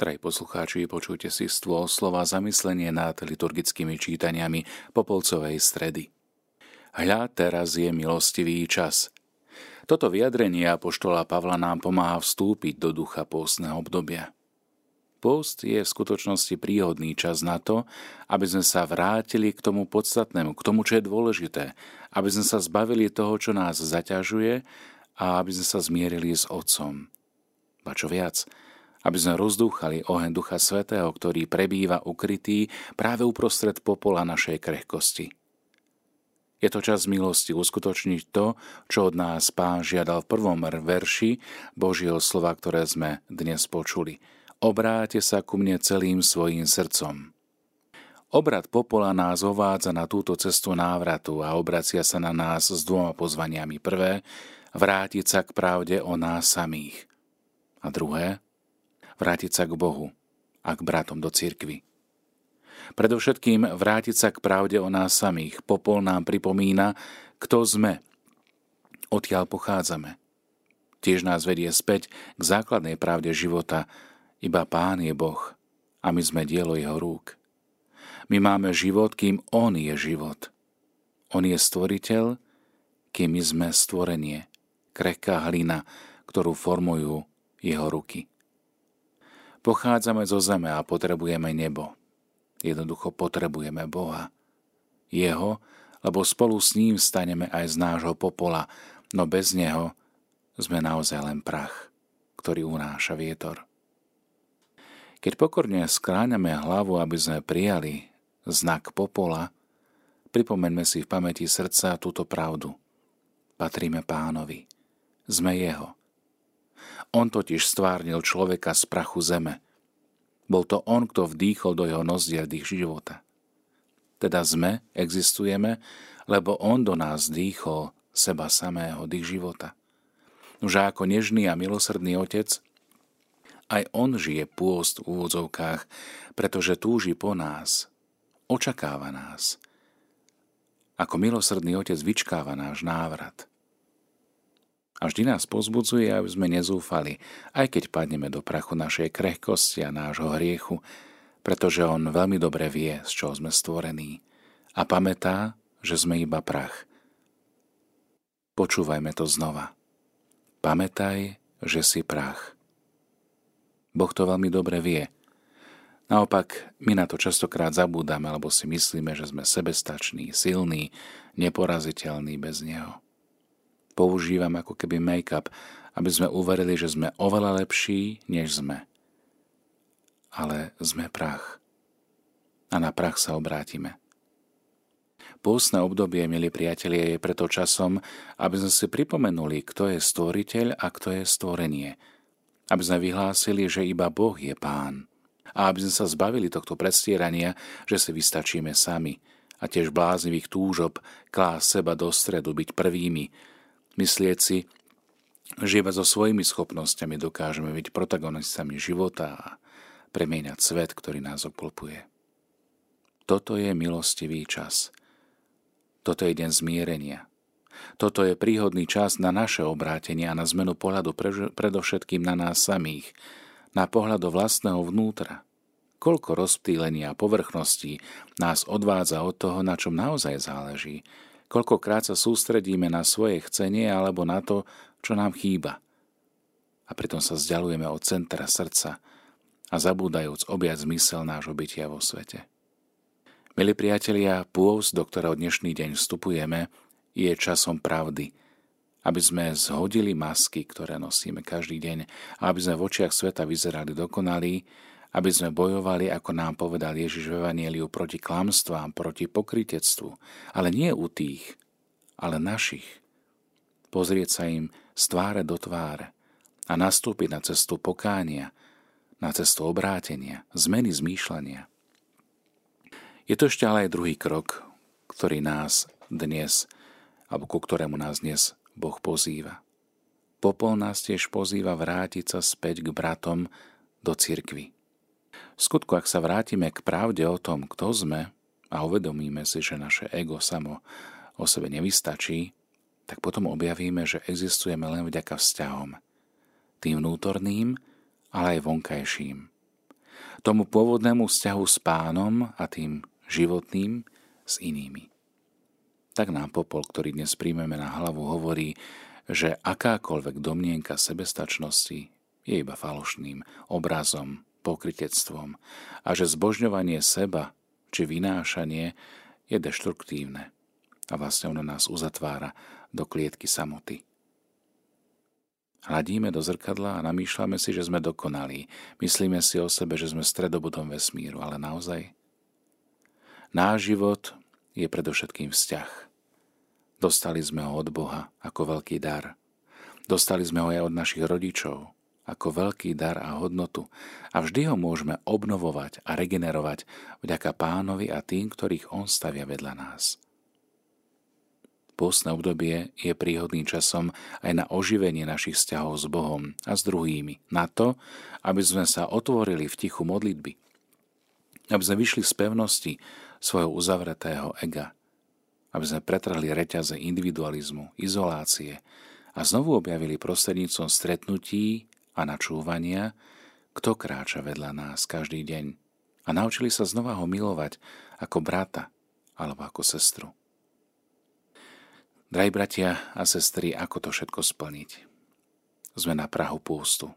Drahí poslucháči, počujte si stôl slova zamyslenie nad liturgickými čítaniami Popolcovej stredy. Hľa, teraz je milostivý čas. Toto vyjadrenie Apoštola Pavla nám pomáha vstúpiť do ducha pôstneho obdobia. Post je v skutočnosti príhodný čas na to, aby sme sa vrátili k tomu podstatnému, k tomu, čo je dôležité, aby sme sa zbavili toho, čo nás zaťažuje a aby sme sa zmierili s Otcom. A čo viac, aby sme rozdúchali oheň Ducha Svetého, ktorý prebýva ukrytý práve uprostred popola našej krehkosti. Je to čas milosti uskutočniť to, čo od nás Pán žiadal v prvom verši Božieho slova, ktoré sme dnes počuli. Obráte sa ku mne celým svojim srdcom. Obrad popola nás ovádza na túto cestu návratu a obracia sa na nás s dvoma pozvaniami. Prvé, vrátiť sa k pravde o nás samých. A druhé, vrátiť sa k Bohu a k bratom do cirkvy. Predovšetkým vrátiť sa k pravde o nás samých. Popol nám pripomína, kto sme, odkiaľ pochádzame. Tiež nás vedie späť k základnej pravde života. Iba Pán je Boh a my sme dielo Jeho rúk. My máme život, kým On je život. On je stvoriteľ, kým my sme stvorenie, krehká hlina, ktorú formujú Jeho ruky. Pochádzame zo zeme a potrebujeme nebo. Jednoducho potrebujeme Boha. Jeho, lebo spolu s ním staneme aj z nášho popola, no bez neho sme naozaj len prach, ktorý unáša vietor. Keď pokorne skláňame hlavu, aby sme prijali znak popola, pripomeňme si v pamäti srdca túto pravdu. Patríme pánovi. Sme jeho. On totiž stvárnil človeka z prachu zeme. Bol to on, kto vdýchol do jeho nozdiel dých života. Teda sme, existujeme, lebo on do nás dýchol seba samého, dých života. Nože ako nežný a milosrdný otec, aj on žije pôst v úvodzovkách, pretože túži po nás, očakáva nás. Ako milosrdný otec vyčkáva náš návrat a vždy nás pozbudzuje, aby sme nezúfali, aj keď padneme do prachu našej krehkosti a nášho hriechu, pretože On veľmi dobre vie, z čoho sme stvorení a pamätá, že sme iba prach. Počúvajme to znova. Pamätaj, že si prach. Boh to veľmi dobre vie. Naopak, my na to častokrát zabúdame, lebo si myslíme, že sme sebestační, silní, neporaziteľní bez Neho používam ako keby make-up, aby sme uverili, že sme oveľa lepší, než sme. Ale sme prach. A na prach sa obrátime. Pôstne obdobie, milí priatelia, je preto časom, aby sme si pripomenuli, kto je stvoriteľ a kto je stvorenie. Aby sme vyhlásili, že iba Boh je Pán. A aby sme sa zbavili tohto predstierania, že si vystačíme sami a tiež bláznivých túžob klás seba do stredu, byť prvými, myslieť si, že iba so svojimi schopnosťami dokážeme byť protagonistami života a premieňať svet, ktorý nás obklopuje. Toto je milostivý čas. Toto je deň zmierenia. Toto je príhodný čas na naše obrátenie a na zmenu pohľadu predovšetkým na nás samých, na pohľad do vlastného vnútra. Koľko rozptýlenia a povrchností nás odvádza od toho, na čom naozaj záleží, Koľkokrát sa sústredíme na svoje chcenie alebo na to, čo nám chýba. A pritom sa vzdialujeme od centra srdca a zabúdajúc objať zmysel nášho bytia vo svete. Milí priatelia, pôvz, do ktorého dnešný deň vstupujeme, je časom pravdy, aby sme zhodili masky, ktoré nosíme každý deň a aby sme v očiach sveta vyzerali dokonalí, aby sme bojovali, ako nám povedal Ježiš v Evanieliu, proti klamstvám, proti pokritectvu, ale nie u tých, ale našich. Pozrieť sa im z tváre do tváre a nastúpiť na cestu pokánia, na cestu obrátenia, zmeny zmýšľania. Je to ešte ale aj druhý krok, ktorý nás dnes, alebo ku ktorému nás dnes Boh pozýva. Popol nás tiež pozýva vrátiť sa späť k bratom do cirkvy. V skutku, ak sa vrátime k pravde o tom, kto sme a uvedomíme si, že naše ego samo o sebe nevystačí, tak potom objavíme, že existujeme len vďaka vzťahom. Tým vnútorným, ale aj vonkajším. tomu pôvodnému vzťahu s pánom a tým životným s inými. Tak nám popol, ktorý dnes príjmeme na hlavu, hovorí, že akákoľvek domnienka sebestačnosti je iba falošným obrazom, pokritectvom a že zbožňovanie seba či vynášanie je deštruktívne a vlastne ono nás uzatvára do klietky samoty. Hladíme do zrkadla a namýšľame si, že sme dokonalí. Myslíme si o sebe, že sme stredobodom vesmíru, ale naozaj? Náš život je predovšetkým vzťah. Dostali sme ho od Boha ako veľký dar. Dostali sme ho aj od našich rodičov ako veľký dar a hodnotu. A vždy ho môžeme obnovovať a regenerovať vďaka pánovi a tým, ktorých on stavia vedľa nás. Pôstne obdobie je príhodným časom aj na oživenie našich vzťahov s Bohom a s druhými, na to, aby sme sa otvorili v tichu modlitby, aby sme vyšli z pevnosti svojho uzavretého ega, aby sme pretrhli reťaze individualizmu, izolácie a znovu objavili prostredníctvom stretnutí a načúvania, kto kráča vedľa nás každý deň a naučili sa znova ho milovať ako brata alebo ako sestru. Drahí bratia a sestry, ako to všetko splniť? Sme na Prahu pústu.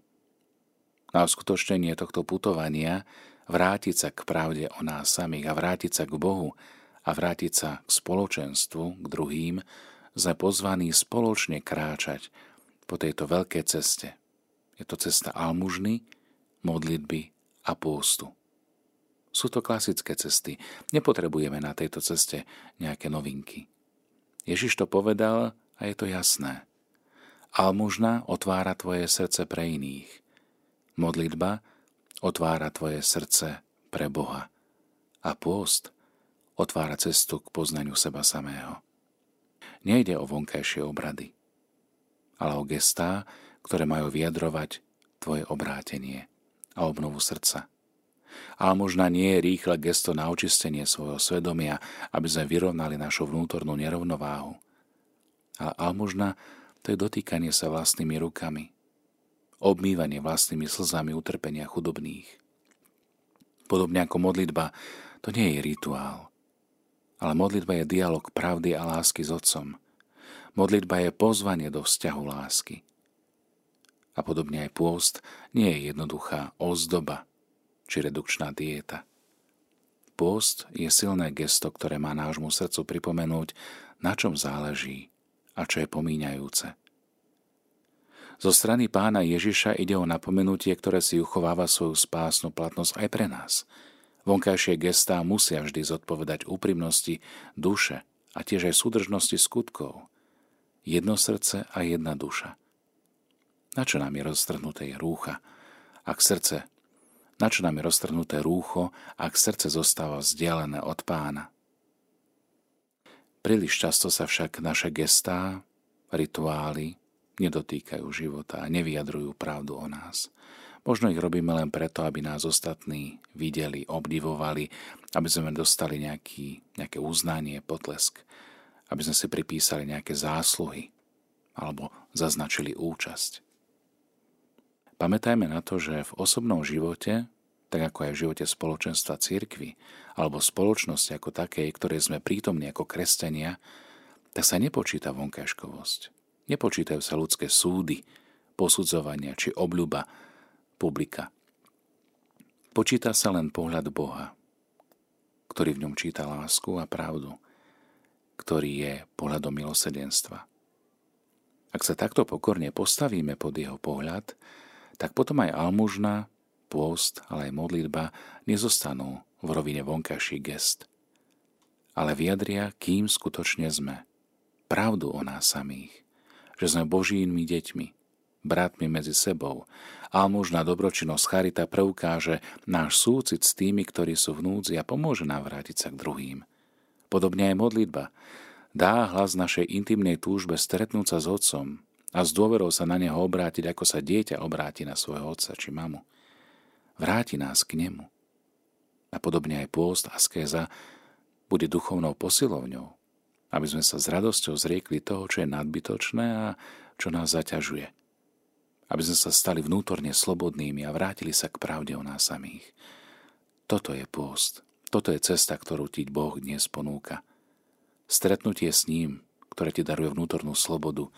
Na uskutočnenie tohto putovania vrátiť sa k pravde o nás samých a vrátiť sa k Bohu a vrátiť sa k spoločenstvu, k druhým, sme pozvaní spoločne kráčať po tejto veľkej ceste. Je to cesta almužny, modlitby a pôstu. Sú to klasické cesty. Nepotrebujeme na tejto ceste nejaké novinky. Ježiš to povedal a je to jasné. Almužna otvára tvoje srdce pre iných. Modlitba otvára tvoje srdce pre Boha. A pôst otvára cestu k poznaniu seba samého. Nejde o vonkajšie obrady, ale o gestá, ktoré majú vyjadrovať tvoje obrátenie a obnovu srdca. Ale možno nie je rýchle gesto na očistenie svojho svedomia, aby sme vyrovnali našu vnútornú nerovnováhu. Ale almužna to je dotýkanie sa vlastnými rukami, obmývanie vlastnými slzami utrpenia chudobných. Podobne ako modlitba, to nie je rituál, ale modlitba je dialog pravdy a lásky s Otcom. Modlitba je pozvanie do vzťahu lásky. A podobne aj pôst nie je jednoduchá ozdoba, či redukčná dieta. Pôst je silné gesto, ktoré má nášmu srdcu pripomenúť, na čom záleží a čo je pomíňajúce. Zo strany pána Ježiša ide o napomenutie, ktoré si uchováva svoju spásnu platnosť aj pre nás. Vonkajšie gestá musia vždy zodpovedať úprimnosti duše a tiež aj súdržnosti skutkov. Jedno srdce a jedna duša. Na čo nám je roztrhnuté rúcha, ak srdce na čo nám je roztrhnuté rúcho, ak srdce zostáva vzdialené od pána? Príliš často sa však naše gestá, rituály nedotýkajú života a nevyjadrujú pravdu o nás. Možno ich robíme len preto, aby nás ostatní videli, obdivovali, aby sme dostali nejaký, nejaké uznanie, potlesk, aby sme si pripísali nejaké zásluhy alebo zaznačili účasť. Pamätajme na to, že v osobnom živote, tak ako aj v živote spoločenstva církvy alebo spoločnosti ako takej, ktorej sme prítomní ako kresťania, tak sa nepočíta vonkajškovosť. Nepočítajú sa ľudské súdy, posudzovania či obľuba publika. Počíta sa len pohľad Boha, ktorý v ňom číta lásku a pravdu, ktorý je pohľadom milosedenstva. Ak sa takto pokorne postavíme pod jeho pohľad, tak potom aj almužna, pôst, ale aj modlitba nezostanú v rovine vonkajší gest, ale vyjadria, kým skutočne sme. Pravdu o nás samých, že sme Božími deťmi, bratmi medzi sebou. Almužná dobročinnosť Charita preukáže náš súcit s tými, ktorí sú v núdzi a pomôže nám vrátiť sa k druhým. Podobne aj modlitba dá hlas našej intimnej túžbe stretnúť sa s Otcom, a s dôverou sa na neho obrátiť, ako sa dieťa obráti na svojho otca či mamu. Vráti nás k nemu. A podobne aj pôst a skéza bude duchovnou posilovňou, aby sme sa s radosťou zriekli toho, čo je nadbytočné a čo nás zaťažuje. Aby sme sa stali vnútorne slobodnými a vrátili sa k pravde o nás samých. Toto je pôst. Toto je cesta, ktorú ti Boh dnes ponúka. Stretnutie s ním, ktoré ti daruje vnútornú slobodu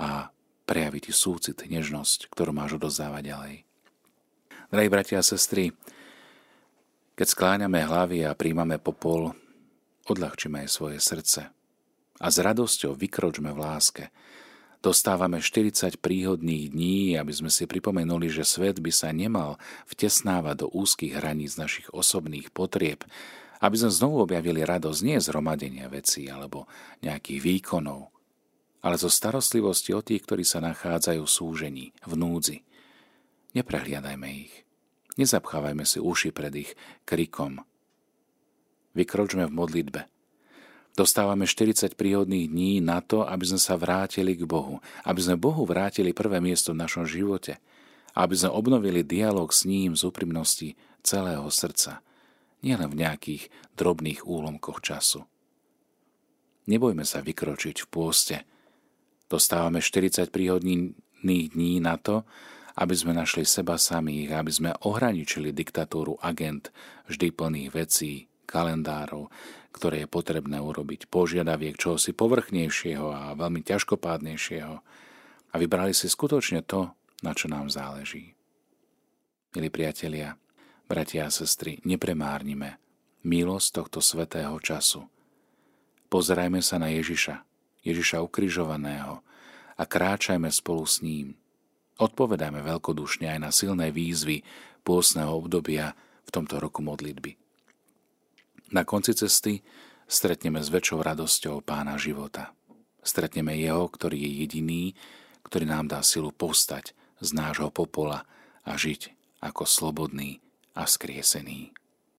a prejaví ti súcit, nežnosť, ktorú máš odozdávať ďalej. Drahí bratia a sestry, keď skláňame hlavy a príjmame popol, odľahčíme aj svoje srdce a s radosťou vykročme v láske. Dostávame 40 príhodných dní, aby sme si pripomenuli, že svet by sa nemal vtesnávať do úzkých hraníc našich osobných potrieb, aby sme znovu objavili radosť nie z hromadenia vecí alebo nejakých výkonov, ale zo starostlivosti o tých, ktorí sa nachádzajú v súžení, v núdzi. Neprehliadajme ich. Nezapchávajme si uši pred ich krikom. Vykročme v modlitbe. Dostávame 40 príhodných dní na to, aby sme sa vrátili k Bohu. Aby sme Bohu vrátili prvé miesto v našom živote. Aby sme obnovili dialog s ním z úprimnosti celého srdca. Nielen v nejakých drobných úlomkoch času. Nebojme sa vykročiť v pôste. Dostávame 40 príhodných dní na to, aby sme našli seba samých, aby sme ohraničili diktatúru agent vždy plných vecí, kalendárov, ktoré je potrebné urobiť, požiadaviek čohosi povrchnejšieho a veľmi ťažkopádnejšieho a vybrali si skutočne to, na čo nám záleží. Milí priatelia, bratia a sestry, nepremárnime milosť tohto svetého času. Pozerajme sa na Ježiša, Ježiša ukrižovaného a kráčajme spolu s ním – Odpovedajme veľkodušne aj na silné výzvy pôsneho obdobia v tomto roku modlitby. Na konci cesty stretneme s väčšou radosťou pána života. Stretneme jeho, ktorý je jediný, ktorý nám dá silu povstať z nášho popola a žiť ako slobodný a skriesený.